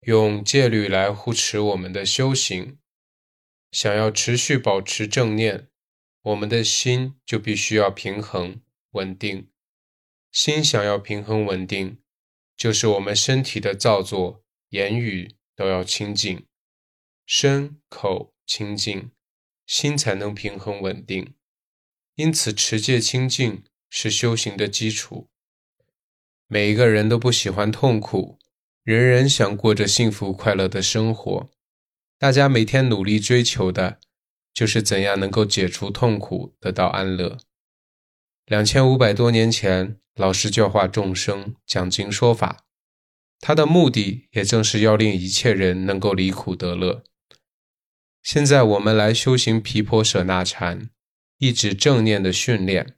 用戒律来护持我们的修行。想要持续保持正念，我们的心就必须要平衡稳定。心想要平衡稳定，就是我们身体的造作、言语都要清净，身口清净，心才能平衡稳定。因此，持戒清净是修行的基础。每一个人都不喜欢痛苦，人人想过着幸福快乐的生活。大家每天努力追求的，就是怎样能够解除痛苦，得到安乐。两千五百多年前，老师教化众生，讲经说法，他的目的也正是要令一切人能够离苦得乐。现在我们来修行毗婆舍那禅，一直正念的训练。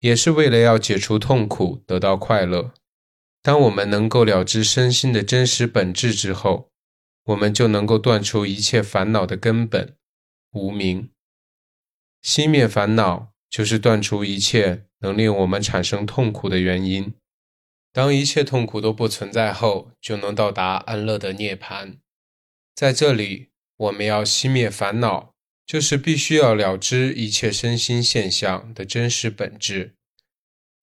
也是为了要解除痛苦，得到快乐。当我们能够了知身心的真实本质之后，我们就能够断除一切烦恼的根本——无明。熄灭烦恼，就是断除一切能令我们产生痛苦的原因。当一切痛苦都不存在后，就能到达安乐的涅槃。在这里，我们要熄灭烦恼。就是必须要了知一切身心现象的真实本质，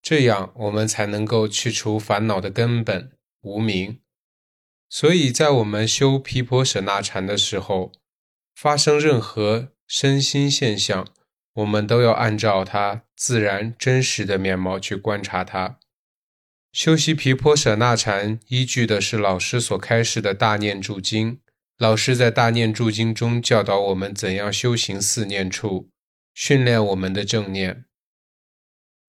这样我们才能够去除烦恼的根本无明。所以在我们修毗婆舍那禅的时候，发生任何身心现象，我们都要按照它自然真实的面貌去观察它。修习毗婆舍那禅，依据的是老师所开示的大念住经。老师在大念住经中教导我们怎样修行四念处，训练我们的正念。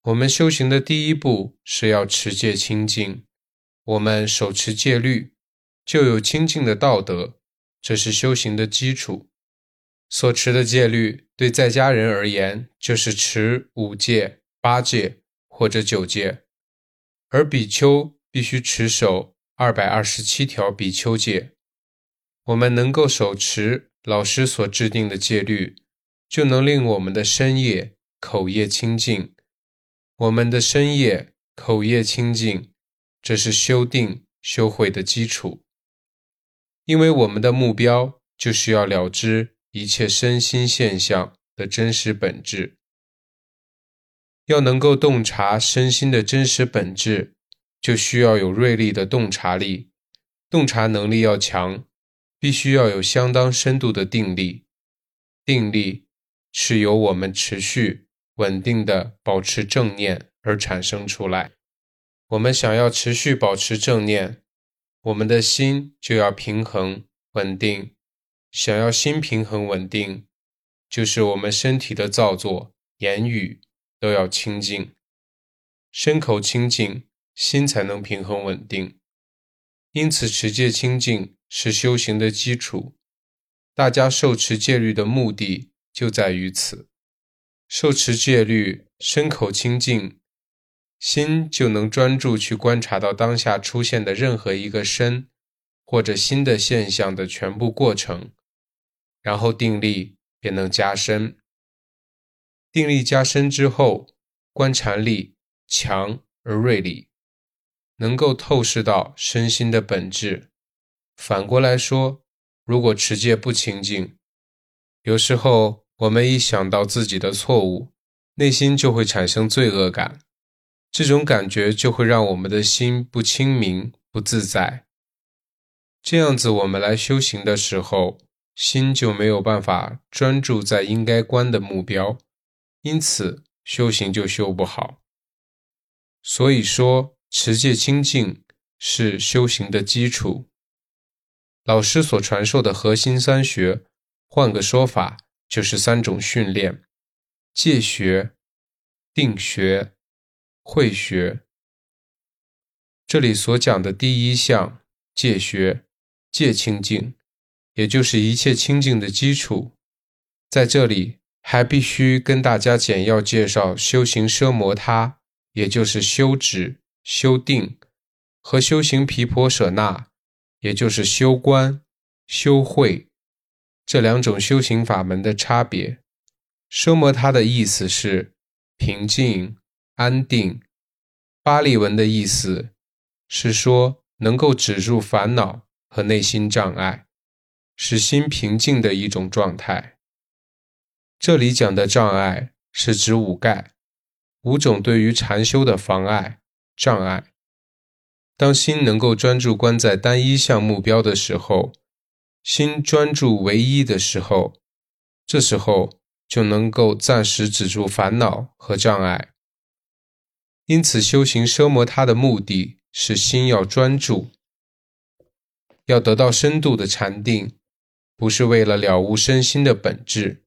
我们修行的第一步是要持戒清净，我们手持戒律，就有清净的道德，这是修行的基础。所持的戒律对在家人而言，就是持五戒、八戒或者九戒，而比丘必须持守二百二十七条比丘戒。我们能够手持老师所制定的戒律，就能令我们的身业、口业清净。我们的身业、口业清净，这是修定、修慧的基础。因为我们的目标就是要了知一切身心现象的真实本质。要能够洞察身心的真实本质，就需要有锐利的洞察力，洞察能力要强。必须要有相当深度的定力，定力是由我们持续稳定的保持正念而产生出来。我们想要持续保持正念，我们的心就要平衡稳定。想要心平衡稳定，就是我们身体的造作、言语都要清净，身口清净，心才能平衡稳定。因此，持戒清净。是修行的基础，大家受持戒律的目的就在于此。受持戒律，身口清净，心就能专注去观察到当下出现的任何一个身或者新的现象的全部过程，然后定力便能加深。定力加深之后，观察力强而锐利，能够透视到身心的本质。反过来说，如果持戒不清净，有时候我们一想到自己的错误，内心就会产生罪恶感，这种感觉就会让我们的心不清明、不自在。这样子，我们来修行的时候，心就没有办法专注在应该观的目标，因此修行就修不好。所以说，持戒清净是修行的基础。老师所传授的核心三学，换个说法就是三种训练：戒学、定学、慧学。这里所讲的第一项戒学，戒清净，也就是一切清净的基础。在这里还必须跟大家简要介绍修行奢摩他，也就是修止、修定和修行毗婆舍那。也就是修观、修慧这两种修行法门的差别。奢摩他的意思是平静、安定。巴利文的意思是说能够止住烦恼，和内心障碍，使心平静的一种状态。这里讲的障碍是指五盖，五种对于禅修的妨碍、障碍。当心能够专注关在单一项目标的时候，心专注唯一的时候，这时候就能够暂时止住烦恼和障碍。因此，修行奢摩他的目的是心要专注，要得到深度的禅定，不是为了了悟身心的本质。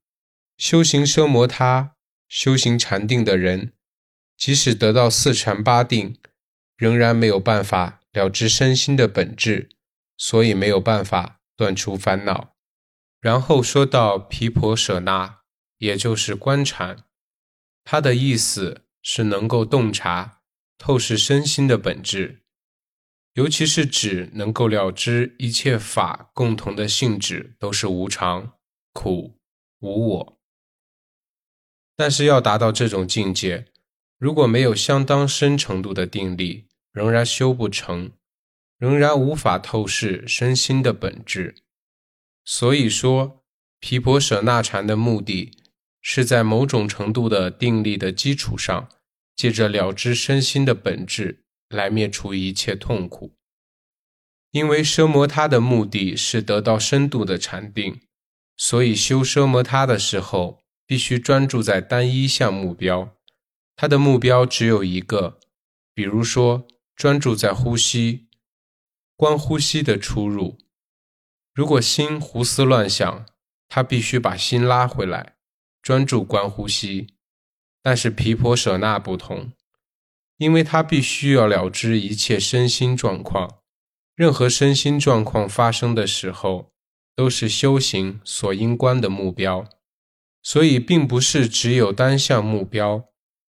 修行奢摩他、修行禅定的人，即使得到四禅八定。仍然没有办法了知身心的本质，所以没有办法断除烦恼。然后说到毗婆舍那，也就是观禅，它的意思是能够洞察、透视身心的本质，尤其是指能够了知一切法共同的性质都是无常、苦、无我。但是要达到这种境界，如果没有相当深程度的定力，仍然修不成，仍然无法透视身心的本质。所以说，毗婆舍那禅的目的是在某种程度的定力的基础上，借着了知身心的本质来灭除一切痛苦。因为奢摩他的目的是得到深度的禅定，所以修奢摩他的时候必须专注在单一项目标，他的目标只有一个，比如说。专注在呼吸，观呼吸的出入。如果心胡思乱想，他必须把心拉回来，专注观呼吸。但是毗婆舍那不同，因为他必须要了知一切身心状况，任何身心状况发生的时候，都是修行所应观的目标，所以并不是只有单向目标。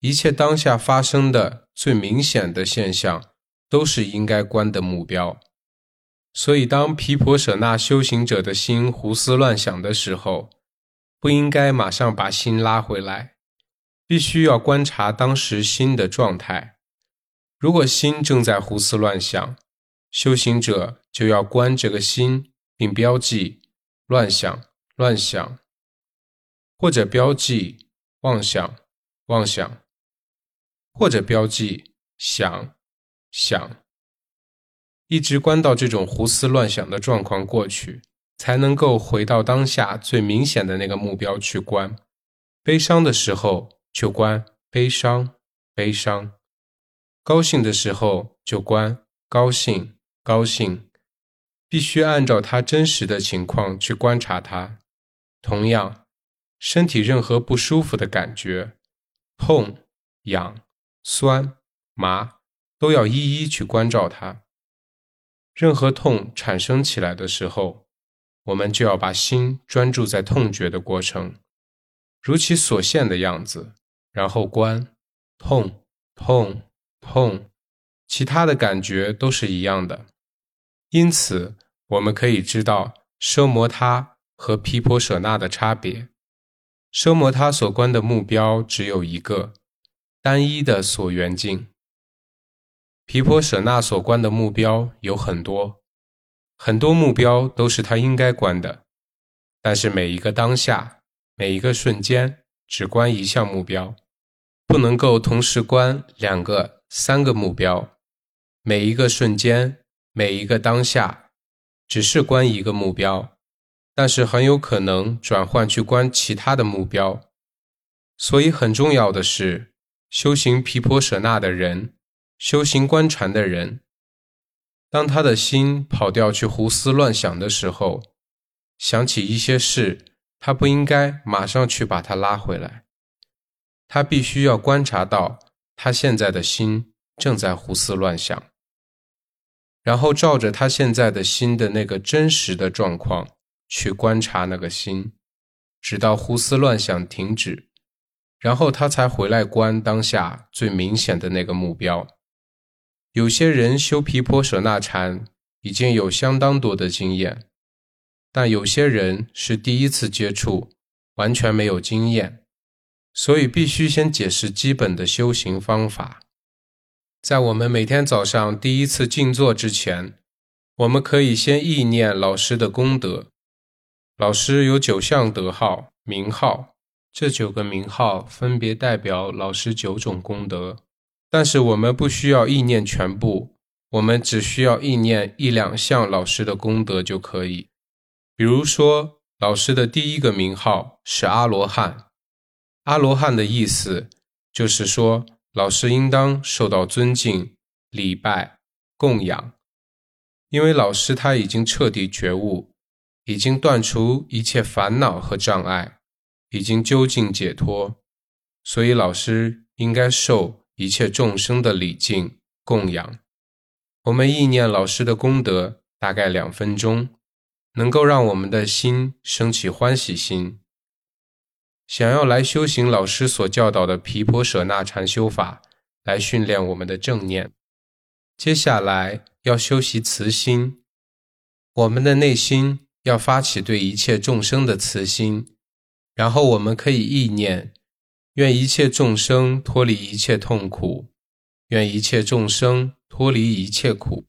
一切当下发生的最明显的现象，都是应该观的目标。所以，当毗婆舍那修行者的心胡思乱想的时候，不应该马上把心拉回来，必须要观察当时心的状态。如果心正在胡思乱想，修行者就要观这个心，并标记乱想、乱想，或者标记妄想、妄想。或者标记想想，一直观到这种胡思乱想的状况过去，才能够回到当下最明显的那个目标去观。悲伤的时候就观悲伤，悲伤；高兴的时候就观高兴，高兴。必须按照它真实的情况去观察它。同样，身体任何不舒服的感觉，痛、痒。酸、麻都要一一去关照它。任何痛产生起来的时候，我们就要把心专注在痛觉的过程，如其所现的样子，然后观痛、痛、痛，其他的感觉都是一样的。因此，我们可以知道奢摩他和毗婆舍那的差别。奢摩他所观的目标只有一个。单一的所缘境，毗婆舍那所观的目标有很多，很多目标都是他应该观的，但是每一个当下，每一个瞬间，只观一项目标，不能够同时观两个、三个目标。每一个瞬间，每一个当下，只是观一个目标，但是很有可能转换去观其他的目标，所以很重要的是。修行毗婆舍那的人，修行观禅的人，当他的心跑掉去胡思乱想的时候，想起一些事，他不应该马上去把他拉回来，他必须要观察到他现在的心正在胡思乱想，然后照着他现在的心的那个真实的状况去观察那个心，直到胡思乱想停止。然后他才回来观当下最明显的那个目标。有些人修毗婆舍那禅已经有相当多的经验，但有些人是第一次接触，完全没有经验，所以必须先解释基本的修行方法。在我们每天早上第一次静坐之前，我们可以先意念老师的功德。老师有九项德号、名号，这九个名号分别代表老师九种功德。但是我们不需要意念全部，我们只需要意念一两项老师的功德就可以。比如说，老师的第一个名号是阿罗汉，阿罗汉的意思就是说，老师应当受到尊敬、礼拜、供养，因为老师他已经彻底觉悟。已经断除一切烦恼和障碍，已经究竟解脱，所以老师应该受一切众生的礼敬供养。我们意念老师的功德，大概两分钟，能够让我们的心升起欢喜心。想要来修行老师所教导的毗婆舍那禅修法，来训练我们的正念。接下来要修习慈心，我们的内心。要发起对一切众生的慈心，然后我们可以意念：愿一切众生脱离一切痛苦，愿一切众生脱离一切苦，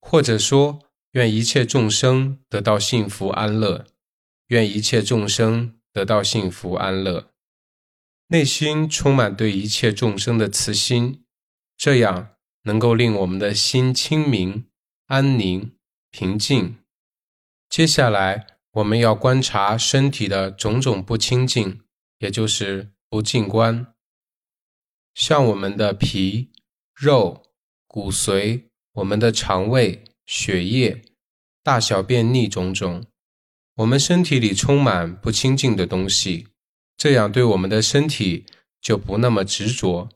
或者说愿一切众生得到幸福安乐，愿一切众生得到幸福安乐。内心充满对一切众生的慈心，这样能够令我们的心清明、安宁、平静。接下来，我们要观察身体的种种不清净，也就是不净观，像我们的皮、肉、骨髓、我们的肠胃、血液、大小便溺种种，我们身体里充满不清净的东西，这样对我们的身体就不那么执着。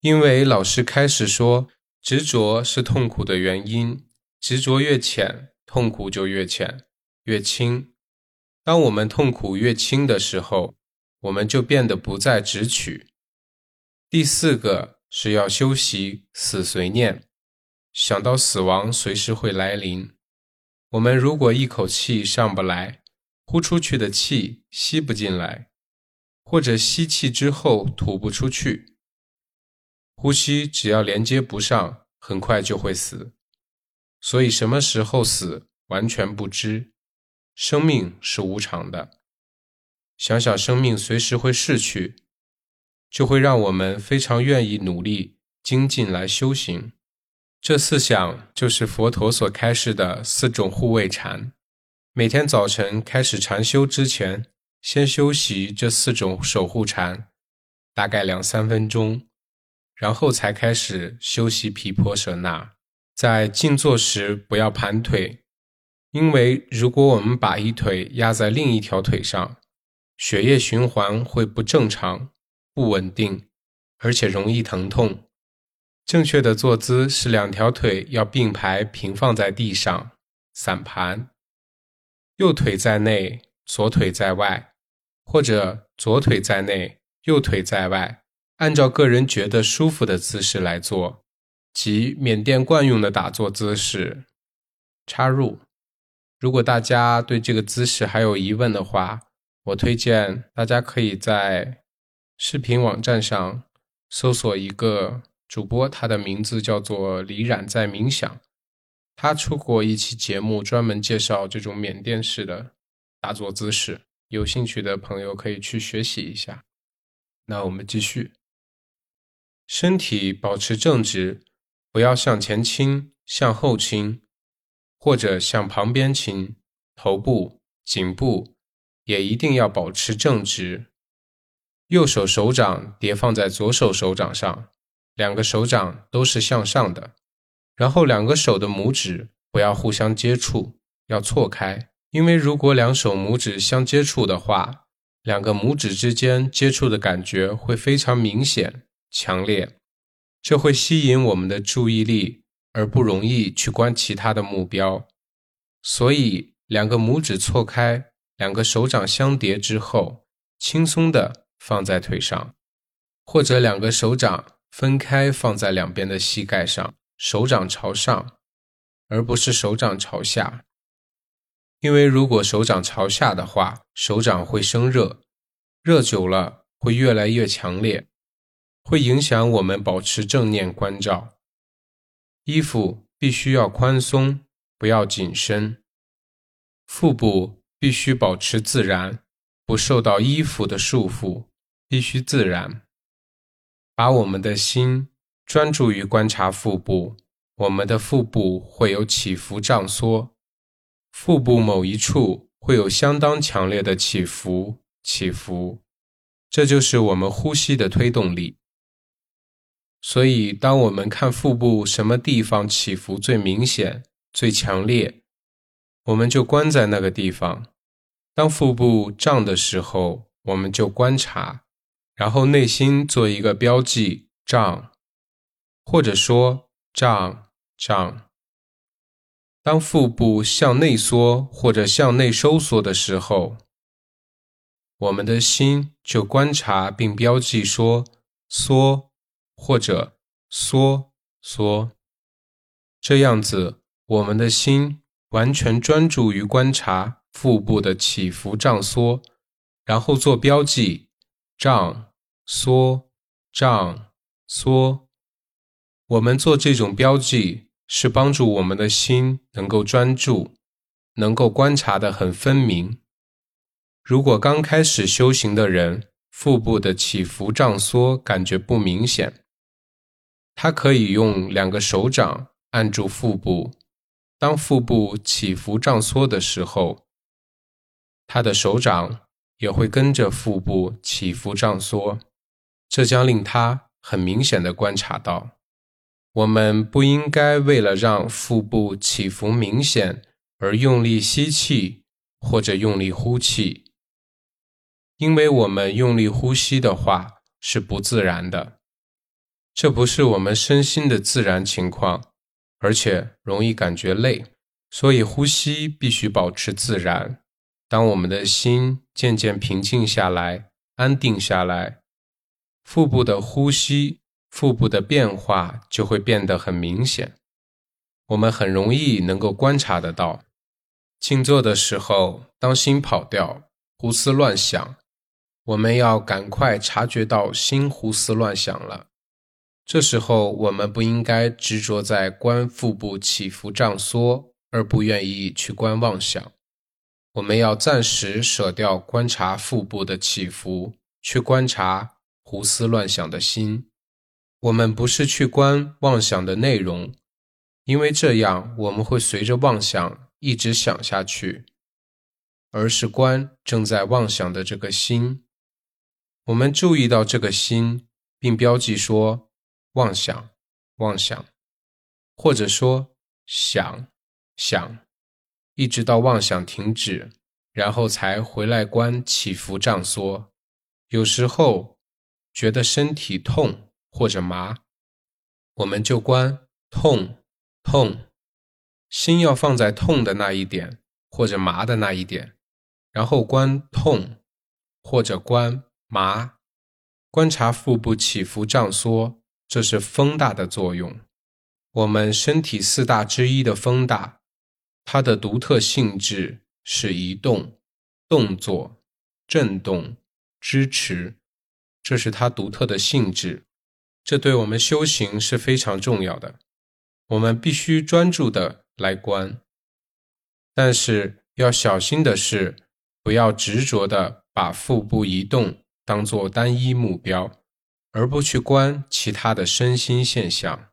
因为老师开始说，执着是痛苦的原因，执着越浅。痛苦就越浅越轻。当我们痛苦越轻的时候，我们就变得不再执取。第四个是要修习死随念，想到死亡随时会来临。我们如果一口气上不来，呼出去的气吸不进来，或者吸气之后吐不出去，呼吸只要连接不上，很快就会死。所以什么时候死完全不知，生命是无常的。想想生命随时会逝去，就会让我们非常愿意努力精进来修行。这四想就是佛陀所开示的四种护卫禅。每天早晨开始禅修之前，先修习这四种守护禅，大概两三分钟，然后才开始修习毗婆舍那。在静坐时不要盘腿，因为如果我们把一腿压在另一条腿上，血液循环会不正常、不稳定，而且容易疼痛。正确的坐姿是两条腿要并排平放在地上，散盘，右腿在内，左腿在外，或者左腿在内，右腿在外，按照个人觉得舒服的姿势来做。及缅甸惯用的打坐姿势，插入。如果大家对这个姿势还有疑问的话，我推荐大家可以在视频网站上搜索一个主播，他的名字叫做李冉在冥想，他出过一期节目，专门介绍这种缅甸式的打坐姿势。有兴趣的朋友可以去学习一下。那我们继续，身体保持正直。不要向前倾，向后倾，或者向旁边倾。头部、颈部也一定要保持正直。右手手掌叠放在左手手掌上，两个手掌都是向上的。然后两个手的拇指不要互相接触，要错开。因为如果两手拇指相接触的话，两个拇指之间接触的感觉会非常明显、强烈。这会吸引我们的注意力，而不容易去观其他的目标。所以，两个拇指错开，两个手掌相叠之后，轻松的放在腿上，或者两个手掌分开放在两边的膝盖上，手掌朝上，而不是手掌朝下。因为如果手掌朝下的话，手掌会生热，热久了会越来越强烈。会影响我们保持正念关照。衣服必须要宽松，不要紧身。腹部必须保持自然，不受到衣服的束缚，必须自然。把我们的心专注于观察腹部，我们的腹部会有起伏胀缩，腹部某一处会有相当强烈的起伏起伏，这就是我们呼吸的推动力。所以，当我们看腹部什么地方起伏最明显、最强烈，我们就关在那个地方。当腹部胀的时候，我们就观察，然后内心做一个标记：胀，或者说胀胀。当腹部向内缩或者向内收缩的时候，我们的心就观察并标记说缩。或者缩缩，这样子，我们的心完全专注于观察腹部的起伏胀缩，然后做标记：胀缩胀缩。我们做这种标记，是帮助我们的心能够专注，能够观察的很分明。如果刚开始修行的人，腹部的起伏胀缩感觉不明显。他可以用两个手掌按住腹部，当腹部起伏胀缩的时候，他的手掌也会跟着腹部起伏胀缩，这将令他很明显的观察到。我们不应该为了让腹部起伏明显而用力吸气或者用力呼气，因为我们用力呼吸的话是不自然的。这不是我们身心的自然情况，而且容易感觉累，所以呼吸必须保持自然。当我们的心渐渐平静下来、安定下来，腹部的呼吸、腹部的变化就会变得很明显，我们很容易能够观察得到。静坐的时候，当心跑掉、胡思乱想，我们要赶快察觉到心胡思乱想了。这时候，我们不应该执着在观腹部起伏胀缩，而不愿意去观妄想。我们要暂时舍掉观察腹部的起伏，去观察胡思乱想的心。我们不是去观妄想的内容，因为这样我们会随着妄想一直想下去，而是观正在妄想的这个心。我们注意到这个心，并标记说。妄想，妄想，或者说想想，一直到妄想停止，然后才回来观起伏胀缩。有时候觉得身体痛或者麻，我们就观痛痛，心要放在痛的那一点或者麻的那一点，然后观痛或者观麻，观察腹部起伏胀缩。这是风大的作用。我们身体四大之一的风大，它的独特性质是移动、动作、震动、支持，这是它独特的性质。这对我们修行是非常重要的。我们必须专注的来观，但是要小心的是，不要执着的把腹部移动当做单一目标。而不去观其他的身心现象。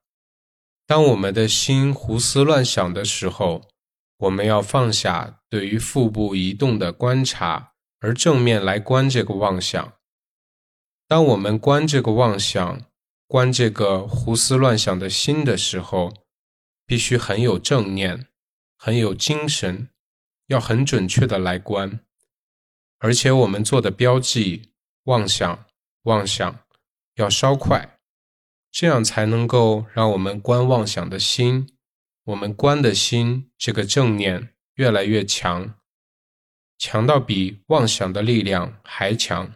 当我们的心胡思乱想的时候，我们要放下对于腹部移动的观察，而正面来观这个妄想。当我们观这个妄想、观这个胡思乱想的心的时候，必须很有正念，很有精神，要很准确的来观。而且我们做的标记，妄想，妄想。要稍快，这样才能够让我们观妄想的心，我们观的心这个正念越来越强，强到比妄想的力量还强，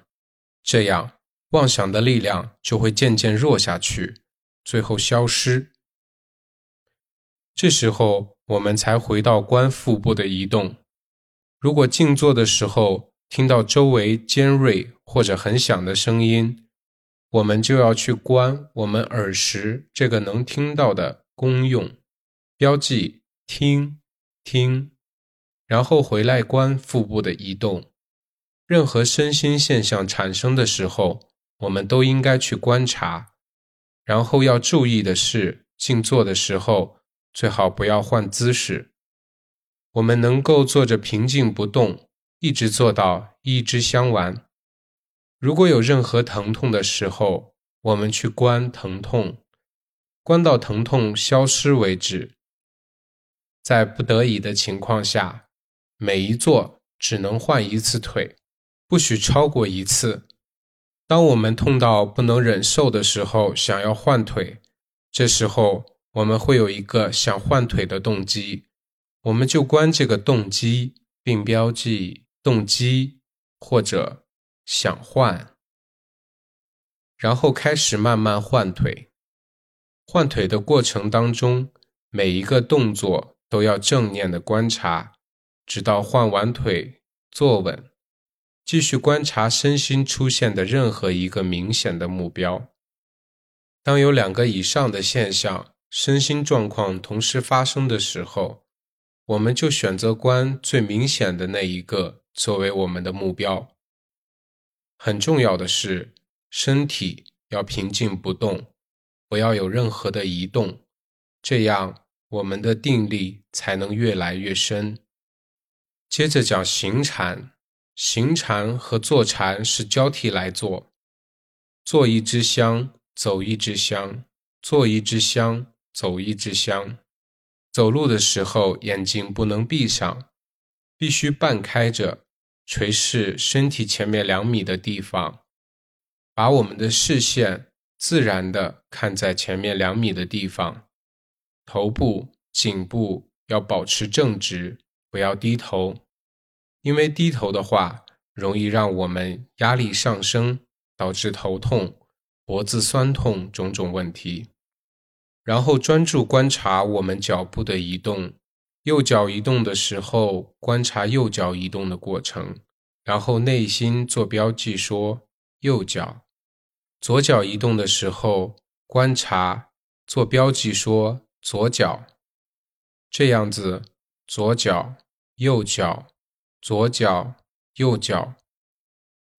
这样妄想的力量就会渐渐弱下去，最后消失。这时候我们才回到观腹部的移动。如果静坐的时候听到周围尖锐或者很响的声音，我们就要去观我们耳识这个能听到的功用，标记听听，然后回来观腹部的移动。任何身心现象产生的时候，我们都应该去观察。然后要注意的是，静坐的时候最好不要换姿势。我们能够坐着平静不动，一直做到一支香完。如果有任何疼痛的时候，我们去观疼痛，观到疼痛消失为止。在不得已的情况下，每一坐只能换一次腿，不许超过一次。当我们痛到不能忍受的时候，想要换腿，这时候我们会有一个想换腿的动机，我们就关这个动机，并标记动机或者想换，然后开始慢慢换腿。换腿的过程当中，每一个动作。都要正念的观察，直到换完腿坐稳，继续观察身心出现的任何一个明显的目标。当有两个以上的现象身心状况同时发生的时候，我们就选择观最明显的那一个作为我们的目标。很重要的是，身体要平静不动，不要有任何的移动，这样。我们的定力才能越来越深。接着讲行禅，行禅和坐禅是交替来做，做一支香，走一支香，做一支香，走一支香。走路的时候眼睛不能闭上，必须半开着，垂视身体前面两米的地方，把我们的视线自然的看在前面两米的地方。头部、颈部要保持正直，不要低头，因为低头的话，容易让我们压力上升，导致头痛、脖子酸痛种种问题。然后专注观察我们脚步的移动，右脚移动的时候，观察右脚移动的过程，然后内心做标记说右脚；左脚移动的时候，观察做标记说。左脚，这样子，左脚、右脚、左脚、右脚，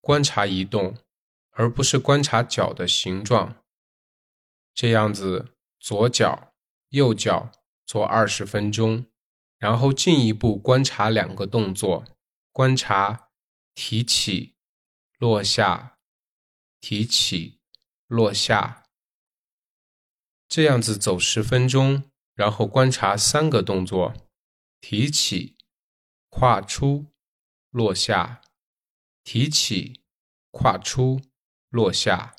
观察移动，而不是观察脚的形状。这样子，左脚、右脚做二十分钟，然后进一步观察两个动作：观察提起、落下，提起、落下。这样子走十分钟，然后观察三个动作：提起、跨出、落下；提起、跨出、落下。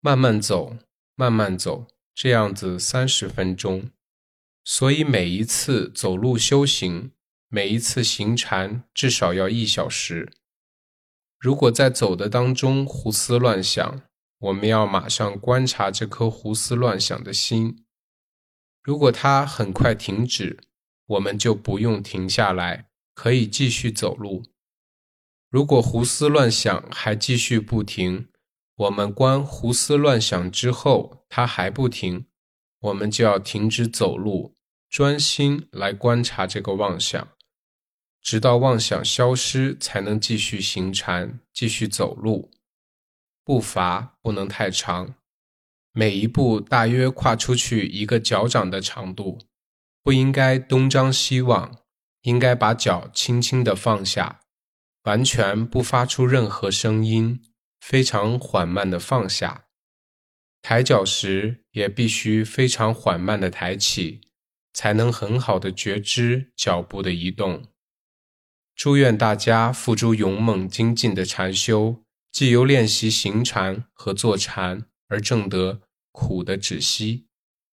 慢慢走，慢慢走，这样子三十分钟。所以每一次走路修行，每一次行禅，至少要一小时。如果在走的当中胡思乱想，我们要马上观察这颗胡思乱想的心，如果它很快停止，我们就不用停下来，可以继续走路。如果胡思乱想还继续不停，我们观胡思乱想之后，它还不停，我们就要停止走路，专心来观察这个妄想，直到妄想消失，才能继续行禅，继续走路。步伐不能太长，每一步大约跨出去一个脚掌的长度，不应该东张西望，应该把脚轻轻地放下，完全不发出任何声音，非常缓慢地放下。抬脚时也必须非常缓慢地抬起，才能很好的觉知脚步的移动。祝愿大家付诸勇猛精进的禅修。既由练习行禅和坐禅而证得苦的止息。